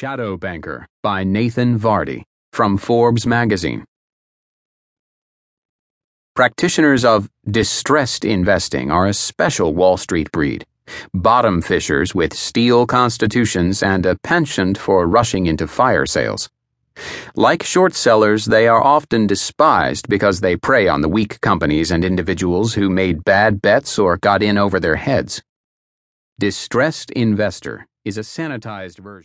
Shadow Banker by Nathan Vardi from Forbes magazine. Practitioners of distressed investing are a special Wall Street breed. Bottom fishers with steel constitutions and a penchant for rushing into fire sales. Like short sellers, they are often despised because they prey on the weak companies and individuals who made bad bets or got in over their heads. Distressed Investor is a sanitized version.